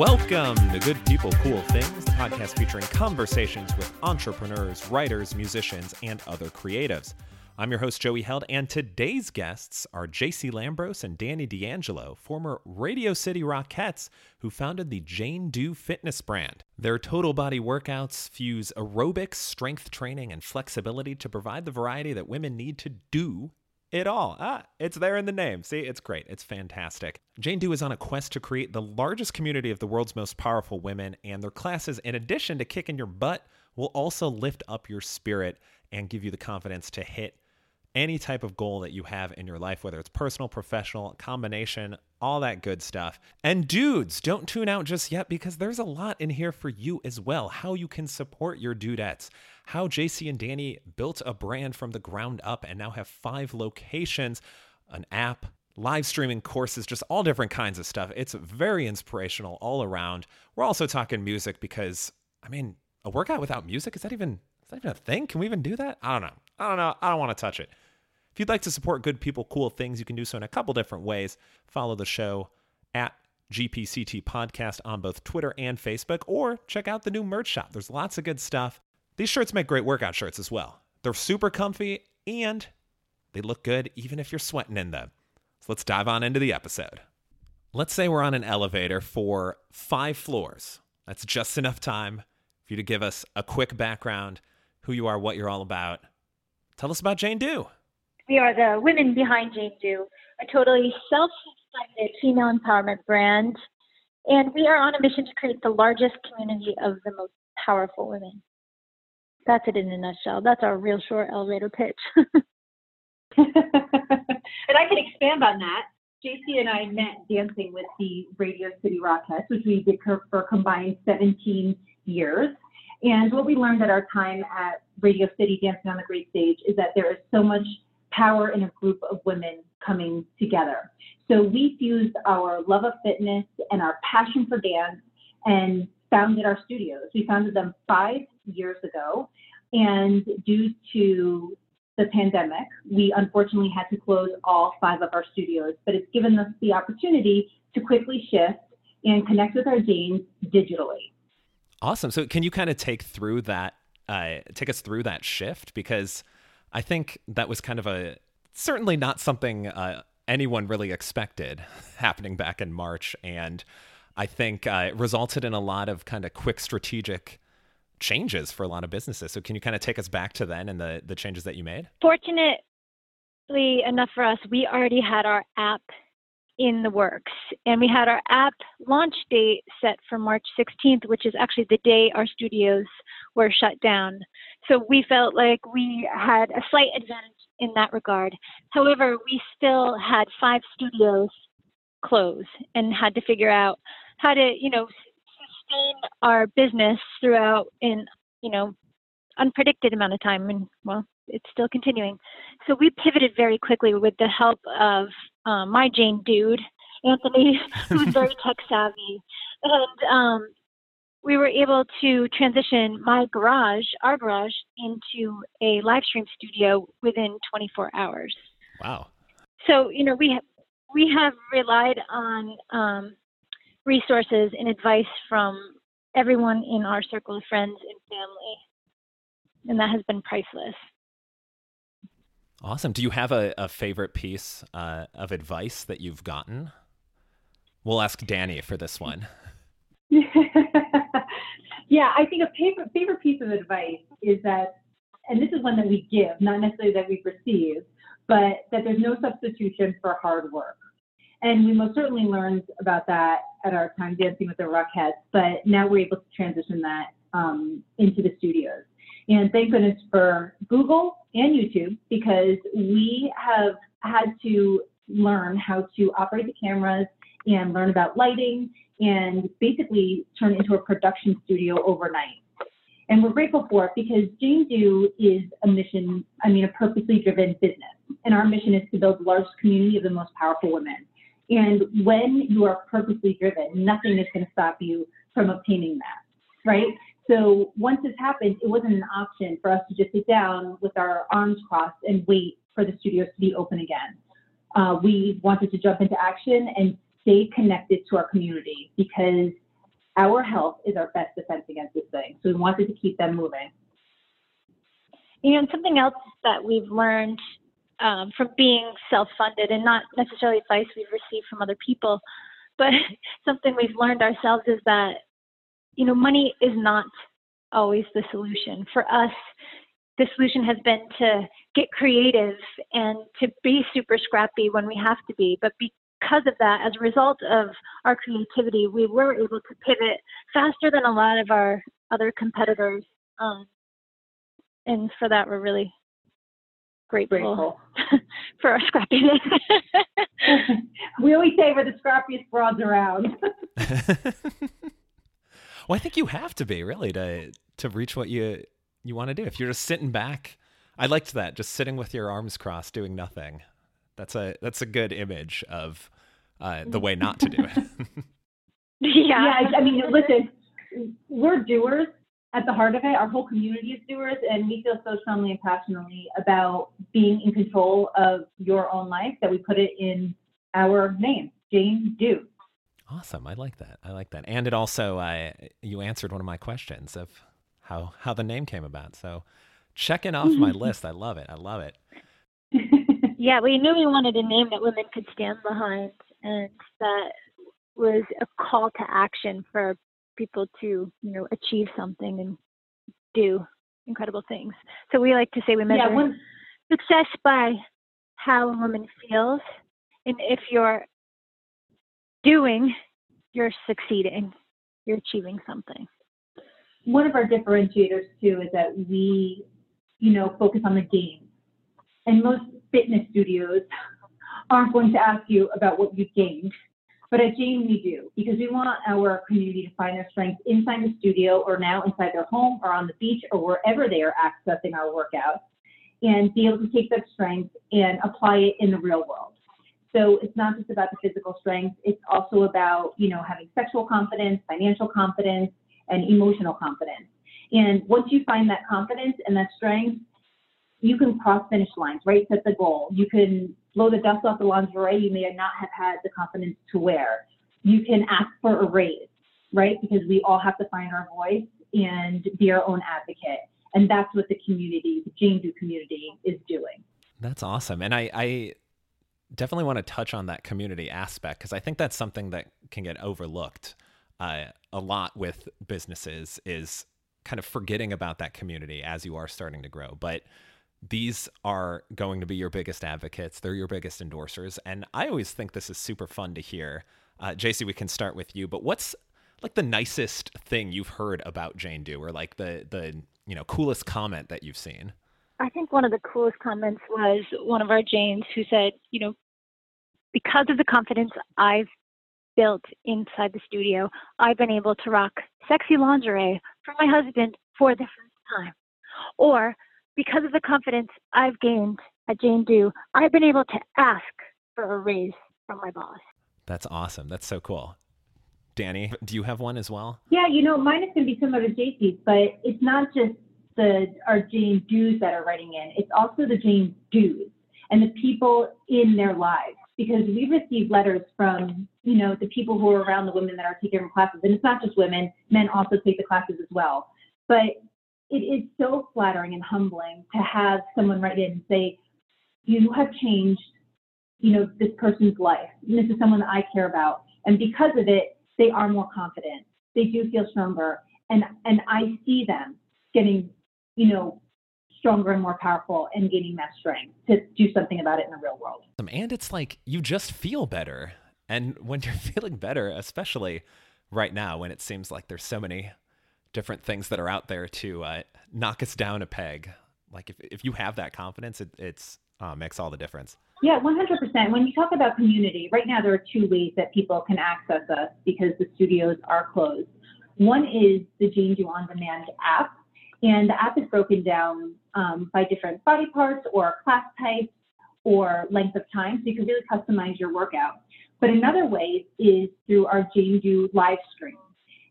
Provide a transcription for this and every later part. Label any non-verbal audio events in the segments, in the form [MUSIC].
Welcome to Good People, Cool Things, the podcast featuring conversations with entrepreneurs, writers, musicians, and other creatives. I'm your host, Joey Held, and today's guests are JC Lambros and Danny D'Angelo, former Radio City Rockettes who founded the Jane Do fitness brand. Their total body workouts fuse aerobics, strength training, and flexibility to provide the variety that women need to do it all. Ah, it's there in the name. See, it's great. It's fantastic. Jane Do is on a quest to create the largest community of the world's most powerful women, and their classes, in addition to kicking your butt, will also lift up your spirit and give you the confidence to hit any type of goal that you have in your life, whether it's personal, professional, combination, all that good stuff. And dudes, don't tune out just yet because there's a lot in here for you as well. How you can support your dudettes, how JC and Danny built a brand from the ground up and now have five locations, an app, live streaming courses, just all different kinds of stuff. It's very inspirational all around. We're also talking music because, I mean, a workout without music, is that even is that even a thing? Can we even do that? I don't know. I don't know. I don't want to touch it. If you'd like to support good people, cool things, you can do so in a couple different ways. Follow the show at GPCT Podcast on both Twitter and Facebook, or check out the new merch shop. There's lots of good stuff. These shirts make great workout shirts as well. They're super comfy and they look good even if you're sweating in them. So let's dive on into the episode. Let's say we're on an elevator for five floors. That's just enough time for you to give us a quick background, who you are, what you're all about. Tell us about Jane Do. We are the women behind Jane Do, a totally self-funded female empowerment brand, and we are on a mission to create the largest community of the most powerful women. That's it in a nutshell. That's our real short elevator pitch. [LAUGHS] and I can expand on that. JC and I met dancing with the Radio City Rockettes, which we did for combined 17 years. And what we learned at our time at Radio City Dancing on the Great Stage is that there is so much power in a group of women coming together. So we fused our love of fitness and our passion for dance and founded our studios. We founded them five years ago, and due to the pandemic, we unfortunately had to close all five of our studios, but it's given us the opportunity to quickly shift and connect with our Janes digitally. Awesome. So, can you kind of take through that, uh, take us through that shift? Because I think that was kind of a certainly not something uh, anyone really expected happening back in March, and I think uh, it resulted in a lot of kind of quick strategic changes for a lot of businesses. So, can you kind of take us back to then and the the changes that you made? Fortunately enough for us, we already had our app in the works. And we had our app launch date set for March 16th, which is actually the day our studios were shut down. So we felt like we had a slight advantage in that regard. However, we still had five studios close and had to figure out how to, you know, sustain our business throughout in, you know, unpredicted amount of time and well it's still continuing so we pivoted very quickly with the help of um, my Jane dude, Anthony, [LAUGHS] who's [LAUGHS] very tech savvy. And um, we were able to transition my garage, our garage, into a live stream studio within 24 hours. Wow. So, you know, we have, we have relied on um, resources and advice from everyone in our circle of friends and family. And that has been priceless. Awesome. Do you have a, a favorite piece uh, of advice that you've gotten? We'll ask Danny for this one. [LAUGHS] [LAUGHS] yeah, I think a favorite, favorite piece of advice is that, and this is one that we give, not necessarily that we receive, but that there's no substitution for hard work. And we most certainly learned about that at our time dancing with the Rockettes, but now we're able to transition that um, into the studios. And thank goodness for Google and YouTube because we have had to learn how to operate the cameras and learn about lighting and basically turn into a production studio overnight. And we're grateful for it because Jane Do is a mission, I mean, a purposely driven business. And our mission is to build the largest community of the most powerful women. And when you are purposely driven, nothing is going to stop you from obtaining that, right? So once this happened, it wasn't an option for us to just sit down with our arms crossed and wait for the studios to be open again. Uh, we wanted to jump into action and stay connected to our community because our health is our best defense against this thing. So we wanted to keep them moving. You know, something else that we've learned um, from being self-funded and not necessarily advice we've received from other people, but [LAUGHS] something we've learned ourselves is that you know money is not always the solution. For us, the solution has been to get creative and to be super scrappy when we have to be, but because of that, as a result of our creativity, we were able to pivot faster than a lot of our other competitors. Um, and for that, we're really grateful, Grateful. [LAUGHS] for our scrappiness. [LAUGHS] we always say we're the scrappiest broads around. [LAUGHS] well, I think you have to be really to to reach what you you want to do. If you're just sitting back, I liked that, just sitting with your arms crossed, doing nothing. That's a that's a good image of uh, the way not to do it. yeah. yeah, I mean, listen, we're doers at the heart of it. Our whole community is doers, and we feel so strongly and passionately about being in control of your own life that we put it in our name, Jane Do. Awesome. I like that. I like that. And it also, uh, you answered one of my questions of how how the name came about. So checking off my [LAUGHS] list. I love it. I love it. [LAUGHS] yeah, we knew we wanted a name that women could stand behind and that was a call to action for people to, you know, achieve something and do incredible things. So we like to say we measure yeah, when, success by how a woman feels. And if you're doing, you're succeeding, you're achieving something. One of our differentiators too is that we, you know, focus on the game. And most fitness studios aren't going to ask you about what you've gained. But at Jane, we do because we want our community to find their strength inside the studio or now inside their home or on the beach or wherever they are accessing our workouts and be able to take that strength and apply it in the real world. So it's not just about the physical strength, it's also about, you know, having sexual confidence, financial confidence, and emotional confidence. And once you find that confidence and that strength, you can cross finish lines, right? Set the goal. You can blow the dust off the lingerie you may not have had the confidence to wear. You can ask for a raise, right? Because we all have to find our voice and be our own advocate. And that's what the community, the Jane community, is doing. That's awesome. And I, I definitely want to touch on that community aspect because I think that's something that can get overlooked uh, a lot with businesses is kind of forgetting about that community as you are starting to grow. But these are going to be your biggest advocates. They're your biggest endorsers. And I always think this is super fun to hear. Uh, JC, we can start with you, but what's like the nicest thing you've heard about Jane Do or like the, the, you know, coolest comment that you've seen? I think one of the coolest comments was one of our Janes who said, you know, because of the confidence I've built inside the studio, I've been able to rock sexy lingerie for my husband for the first time. Or because of the confidence I've gained at Jane Do, I've been able to ask for a raise from my boss. That's awesome. That's so cool. Danny, do you have one as well? Yeah, you know, mine is going to be similar to JC's, but it's not just the our Jane Do's that are writing in. It's also the Jane Do's and the people in their lives because we receive letters from you know the people who are around the women that are taking classes, and it's not just women; men also take the classes as well. But it is so flattering and humbling to have someone write in and say, "You have changed, you know, this person's life. And this is someone that I care about, and because of it, they are more confident. They do feel stronger, and and I see them getting, you know, stronger and more powerful and gaining that strength to do something about it in the real world. And it's like you just feel better. And when [LAUGHS] you're feeling better, especially right now when it seems like there's so many different things that are out there to uh, knock us down a peg, like if, if you have that confidence, it it's, uh, makes all the difference. Yeah, 100%. When you talk about community, right now there are two ways that people can access us because the studios are closed. One is the Jane Do On Demand app, and the app is broken down um, by different body parts or class types or length of time, so you can really customize your workout. But another way is through our Jane Do live stream.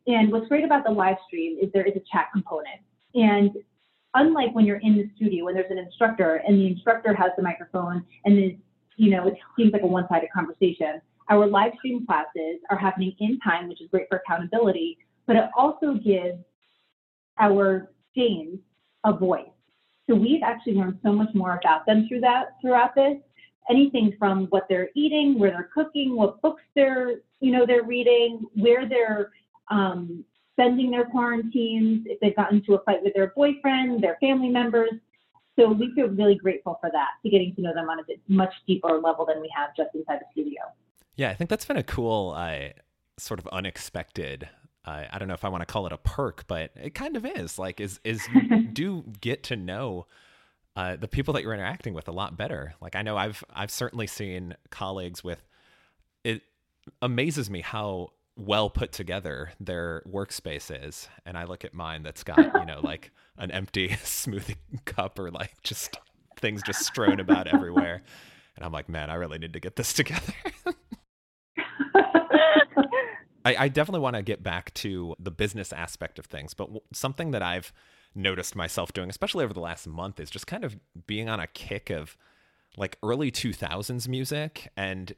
And what's great about the live stream is there is a chat component. And unlike when you're in the studio, when there's an instructor and the instructor has the microphone and is, you know, it seems like a one-sided conversation, our live stream classes are happening in time, which is great for accountability, but it also gives our Janes a voice. So we've actually learned so much more about them through that throughout this. Anything from what they're eating, where they're cooking, what books they're you know they're reading, where they're um, spending their quarantines, if they've gotten into a fight with their boyfriend, their family members. So we feel really grateful for that, to getting to know them on a much deeper level than we have just inside the studio. Yeah, I think that's been a cool, uh, sort of unexpected. Uh, I don't know if I want to call it a perk, but it kind of is. Like, is is [LAUGHS] do get to know uh, the people that you're interacting with a lot better. Like, I know I've I've certainly seen colleagues with. It amazes me how well put together their workspace is and i look at mine that's got you know like an empty [LAUGHS] smoothie cup or like just things just strewn about everywhere. And i'm like man i really need to get this [LAUGHS] together. I, I, definitely want to get back to the business aspect of things but something that i've noticed myself doing especially over the last month is just kind of being on a kick of like early 2000s music and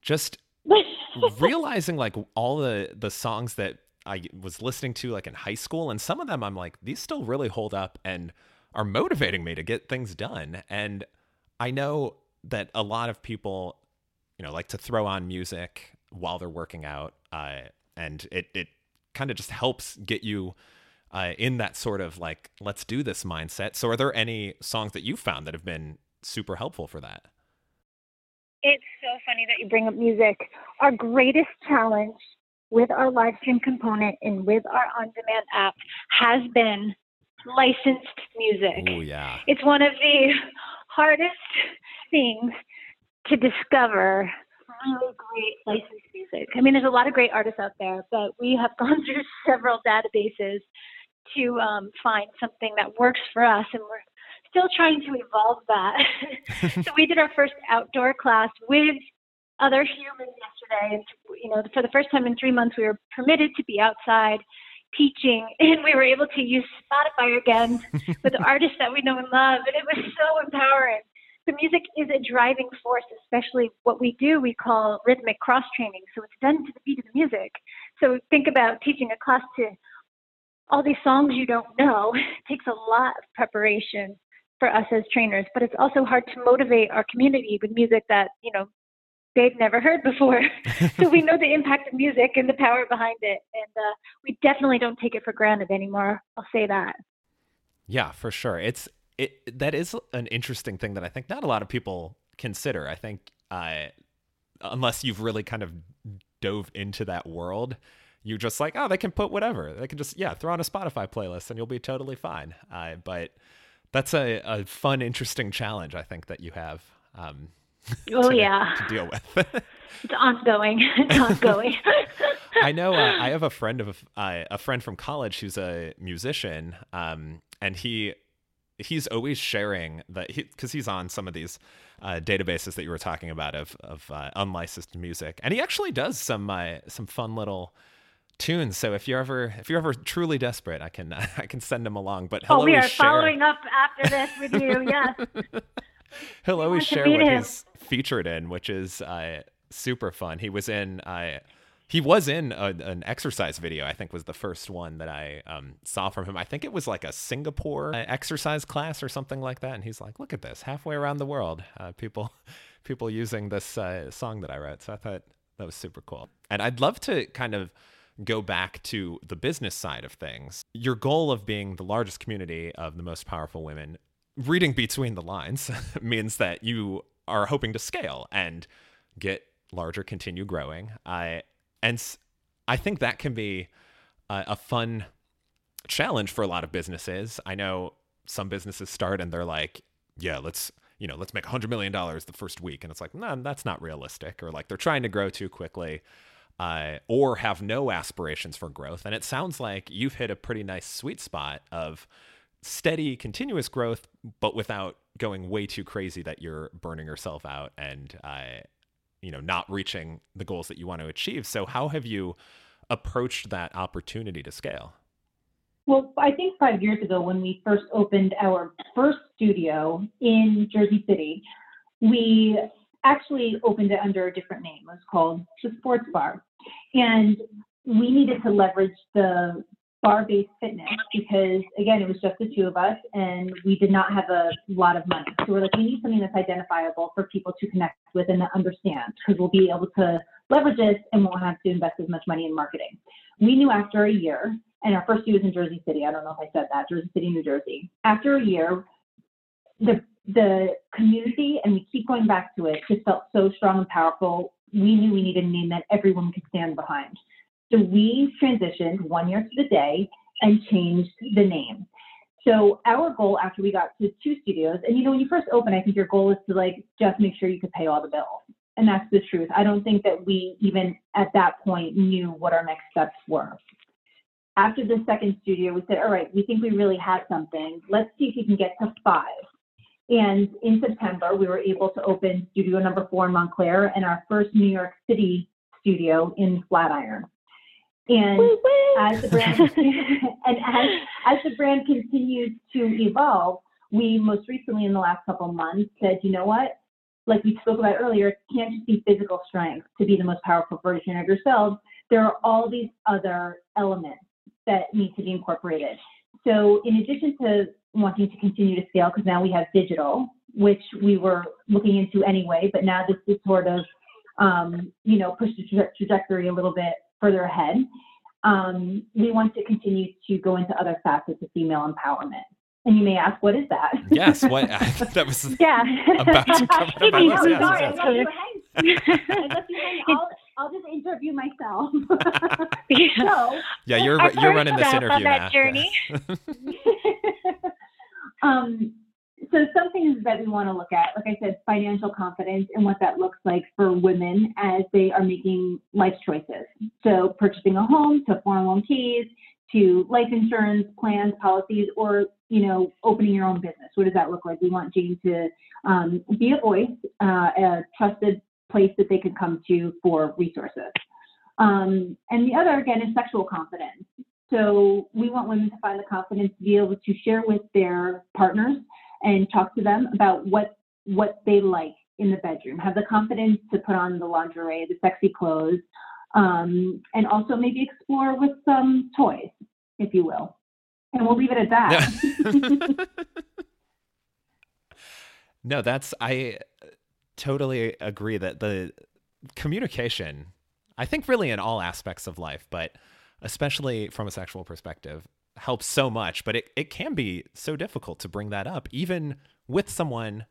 just [LAUGHS] realizing like all the the songs that I was listening to like in high school, and some of them I'm like, these still really hold up and are motivating me to get things done. And I know that a lot of people, you know, like to throw on music while they're working out, uh, and it it kind of just helps get you uh, in that sort of like let's do this mindset. So, are there any songs that you found that have been super helpful for that? It's so funny that you bring up music. Our greatest challenge with our live stream component and with our on demand app has been licensed music. Oh, yeah. It's one of the hardest things to discover really great licensed music. I mean, there's a lot of great artists out there, but we have [LAUGHS] gone through several databases to um, find something that works for us, and we're still trying to evolve that. [LAUGHS] so we did our first outdoor class with other humans yesterday, and you know, for the first time in three months, we were permitted to be outside teaching, [LAUGHS] and we were able to use Spotify again [LAUGHS] with artists that we know and love, and it was so empowering. The music is a driving force, especially what we do. We call rhythmic cross training, so it's done to the beat of the music. So think about teaching a class to all these songs you don't know. It takes a lot of preparation for us as trainers, but it's also hard to motivate our community with music that, you know, they've never heard before. [LAUGHS] so we know the impact of music and the power behind it. And uh, we definitely don't take it for granted anymore. I'll say that. Yeah, for sure. It's it that is an interesting thing that I think not a lot of people consider. I think uh, unless you've really kind of dove into that world, you're just like, oh, they can put whatever. They can just yeah, throw on a Spotify playlist and you'll be totally fine. Uh, but that's a, a fun, interesting challenge I think that you have. Um, [LAUGHS] oh to, yeah, to deal with. [LAUGHS] it's ongoing. [LAUGHS] It's ongoing. I know. Uh, I have a friend of uh, a friend from college who's a musician, um, and he he's always sharing that because he, he's on some of these uh, databases that you were talking about of of uh, unlicensed music, and he actually does some uh, some fun little tunes. So if you're ever if you're ever truly desperate, I can [LAUGHS] I can send them along. But he'll oh, we are share... following up after this with you. [LAUGHS] Yes. he'll always share what him. he's featured in, which is uh, super fun. He was in uh, he was in a, an exercise video. I think was the first one that I um, saw from him. I think it was like a Singapore uh, exercise class or something like that. And he's like, "Look at this, halfway around the world, uh, people [LAUGHS] people using this uh, song that I wrote." So I thought that was super cool. And I'd love to kind of go back to the business side of things, your goal of being the largest community of the most powerful women, reading between the lines [LAUGHS] means that you are hoping to scale and get larger, continue growing. I and I think that can be a, a fun challenge for a lot of businesses. I know some businesses start and they're like, yeah, let's you know, let's make a $100 million the first week. And it's like, no, that's not realistic. Or like they're trying to grow too quickly uh, or have no aspirations for growth. And it sounds like you've hit a pretty nice sweet spot of steady, continuous growth, but without going way too crazy that you're burning yourself out and, uh, you know, not reaching the goals that you want to achieve. So, how have you approached that opportunity to scale? Well, I think five years ago, when we first opened our first studio in Jersey City, we actually opened it under a different name. It was called the Sports Bar. And we needed to leverage the barre-based fitness because again, it was just the two of us and we did not have a lot of money. So we're like, we need something that's identifiable for people to connect with and to understand because we'll be able to leverage this and won't have to invest as much money in marketing. We knew after a year, and our first year was in Jersey City. I don't know if I said that, Jersey City, New Jersey. After a year, the the community, and we keep going back to it, just felt so strong and powerful. We knew we needed a name that everyone could stand behind. So we transitioned one year to the day and changed the name. So our goal after we got to two studios, and you know, when you first open, I think your goal is to like just make sure you could pay all the bills. And that's the truth. I don't think that we even at that point knew what our next steps were. After the second studio, we said, all right, we think we really have something. Let's see if we can get to five. And in September, we were able to open studio number four in Montclair and our first New York City studio in Flatiron. And as the brand [LAUGHS] [LAUGHS] and as, as the brand continues to evolve, we most recently in the last couple months said, you know what? Like we spoke about earlier, it can't just be physical strength to be the most powerful version of yourselves. There are all these other elements that need to be incorporated. So in addition to wanting to continue to scale, because now we have digital, which we were looking into anyway, but now this is sort of, um, you know, push the tra- trajectory a little bit further ahead. Um, we want to continue to go into other facets of female empowerment. And you may ask, what is that? Yes, what [LAUGHS] [LAUGHS] that was yeah. about to come up my list. Yes, yes. I'll, I'll just interview myself. [LAUGHS] [LAUGHS] so, yeah, you're you're running this interview now. Journey. [LAUGHS] um, so some things that we want to look at, like I said, financial confidence and what that looks like for women as they are making life choices. So purchasing a home, to 401ks, to life insurance plans, policies, or you know, opening your own business. What does that look like? We want Jane to um, be a voice, uh, a trusted place that they could come to for resources. Um, and the other, again, is sexual confidence. So we want women to find the confidence to be able to share with their partners and talk to them about what what they like in the bedroom. Have the confidence to put on the lingerie, the sexy clothes, um, and also maybe explore with some toys, if you will. And we'll leave it at that. [LAUGHS] no, that's I totally agree that the communication, I think, really in all aspects of life, but especially from a sexual perspective, helps so much, but it, it can be so difficult to bring that up, even with someone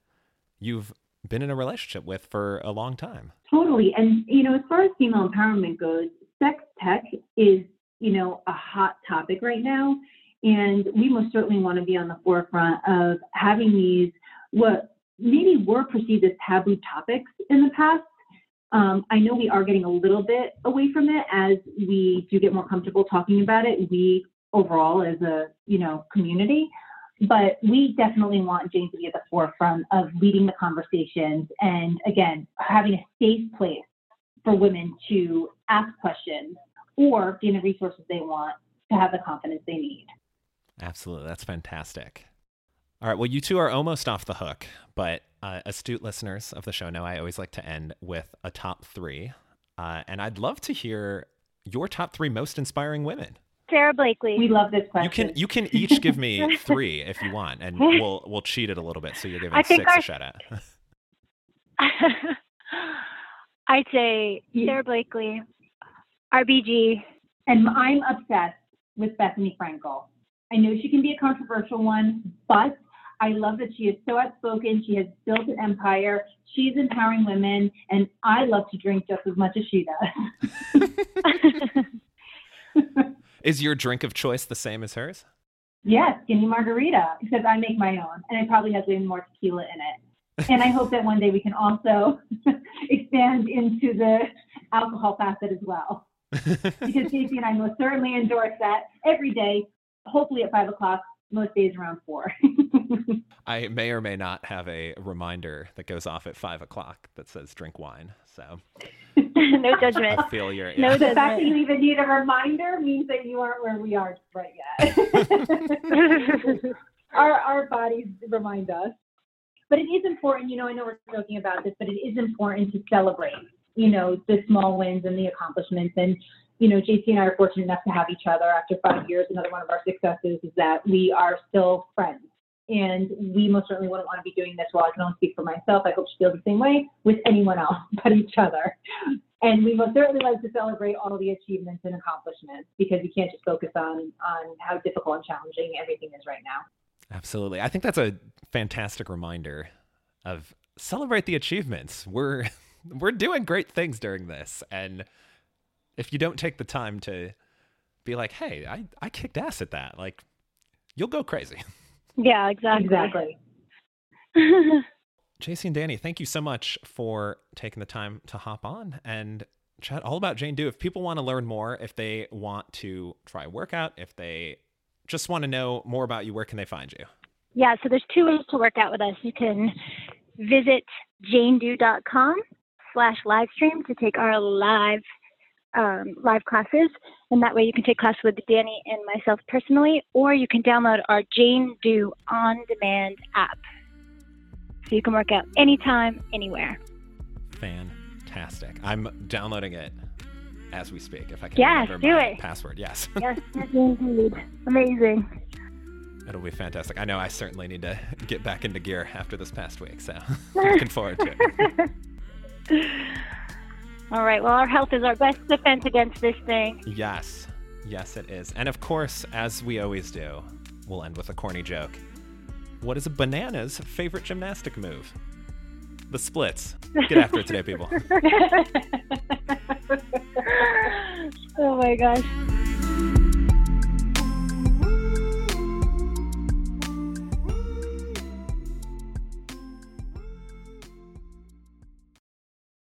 you've been in a relationship with for a long time. Totally. And, you know, as far as female empowerment goes, sex tech is, you know, a hot topic right now. And we most certainly want to be on the forefront of having these, what maybe were perceived as taboo topics in the past. Um, I know we are getting a little bit away from it as we do get more comfortable talking about it. We overall as a you know community but we definitely want Jane to be at the forefront of leading the conversations and again having a safe place for women to ask questions or gain the resources they want to have the confidence they need. Absolutely. That's fantastic. All right. Well, you two are almost off the hook, but uh, astute listeners of the show know I always like to end with a top three. Uh, and I'd love to hear your top three most inspiring women. Sara Blakely. We love this question. You can you can each give me [LAUGHS] three if you want, and we'll we'll cheat it a little bit. So you're giving six our, a shout out. [LAUGHS] I'd say Sara Blakely, RBG, and I'm obsessed with Bethenny Frankel. I know she can be a controversial one, but I love that she is so outspoken. She has built an empire. She's empowering women, and I love to drink just as much as she does. [LAUGHS] Is your drink of choice the same as hers? Yes, skinny margarita, because I make my own, and it probably has way more tequila in it. and I hope that one day we can also [LAUGHS] expand into the alcohol facet as well. [LAUGHS] because Casey and I most certainly endorse that every day, hopefully at five o'clock, most days around four. [LAUGHS] I may or may not have a reminder that goes off at five o'clock that says drink wine. So [LAUGHS] no judgment. I feel your no. The fact that you even need a reminder means that you aren't where we are right yet. [LAUGHS] our our bodies remind us, but it is important. You know, I know we're joking about this, but it is important to celebrate. You know, the small wins and the accomplishments, and you know, JC and I are fortunate enough to have each other after five years. Another one of our successes is that we are still friends. And we most certainly wouldn't want to be doing this. Well, I can only speak for myself. I hope she feels the same way with anyone else [LAUGHS] but each other. And we most certainly like to celebrate all the achievements and accomplishments because you can't just focus on on how difficult and challenging everything is right now. Absolutely. I think that's a fantastic reminder of celebrate the achievements. We're [LAUGHS] we're doing great things during this. And if you don't take the time to be like, hey, I, I kicked ass at that, like you'll go crazy. [LAUGHS] Yeah, exactly. Exactly. [LAUGHS] JC and Danny, thank you so much for taking the time to hop on and chat all about Jane Do. If people want to learn more, if they want to try a workout, if they just want to know more about you, where can they find you? Yeah, so there's two ways to work out with us. You can visit janedo.com slash live stream to take our live um, live classes, and that way you can take class with Danny and myself personally, or you can download our Jane Do on demand app. So you can work out anytime, anywhere. Fantastic. I'm downloading it as we speak. If I can Yes, remember do my it. password, yes. Yes, yes, [LAUGHS] indeed. Amazing. It'll be fantastic. I know I certainly need to get back into gear after this past week, so [LAUGHS] looking forward to it. [LAUGHS] All right. Well, our health is our best defense against this thing. Yes, yes, it is. And of course, as we always do, we'll end with a corny joke. What is a banana's favorite gymnastic move? The splits. Get after it today, people. [LAUGHS] oh my gosh.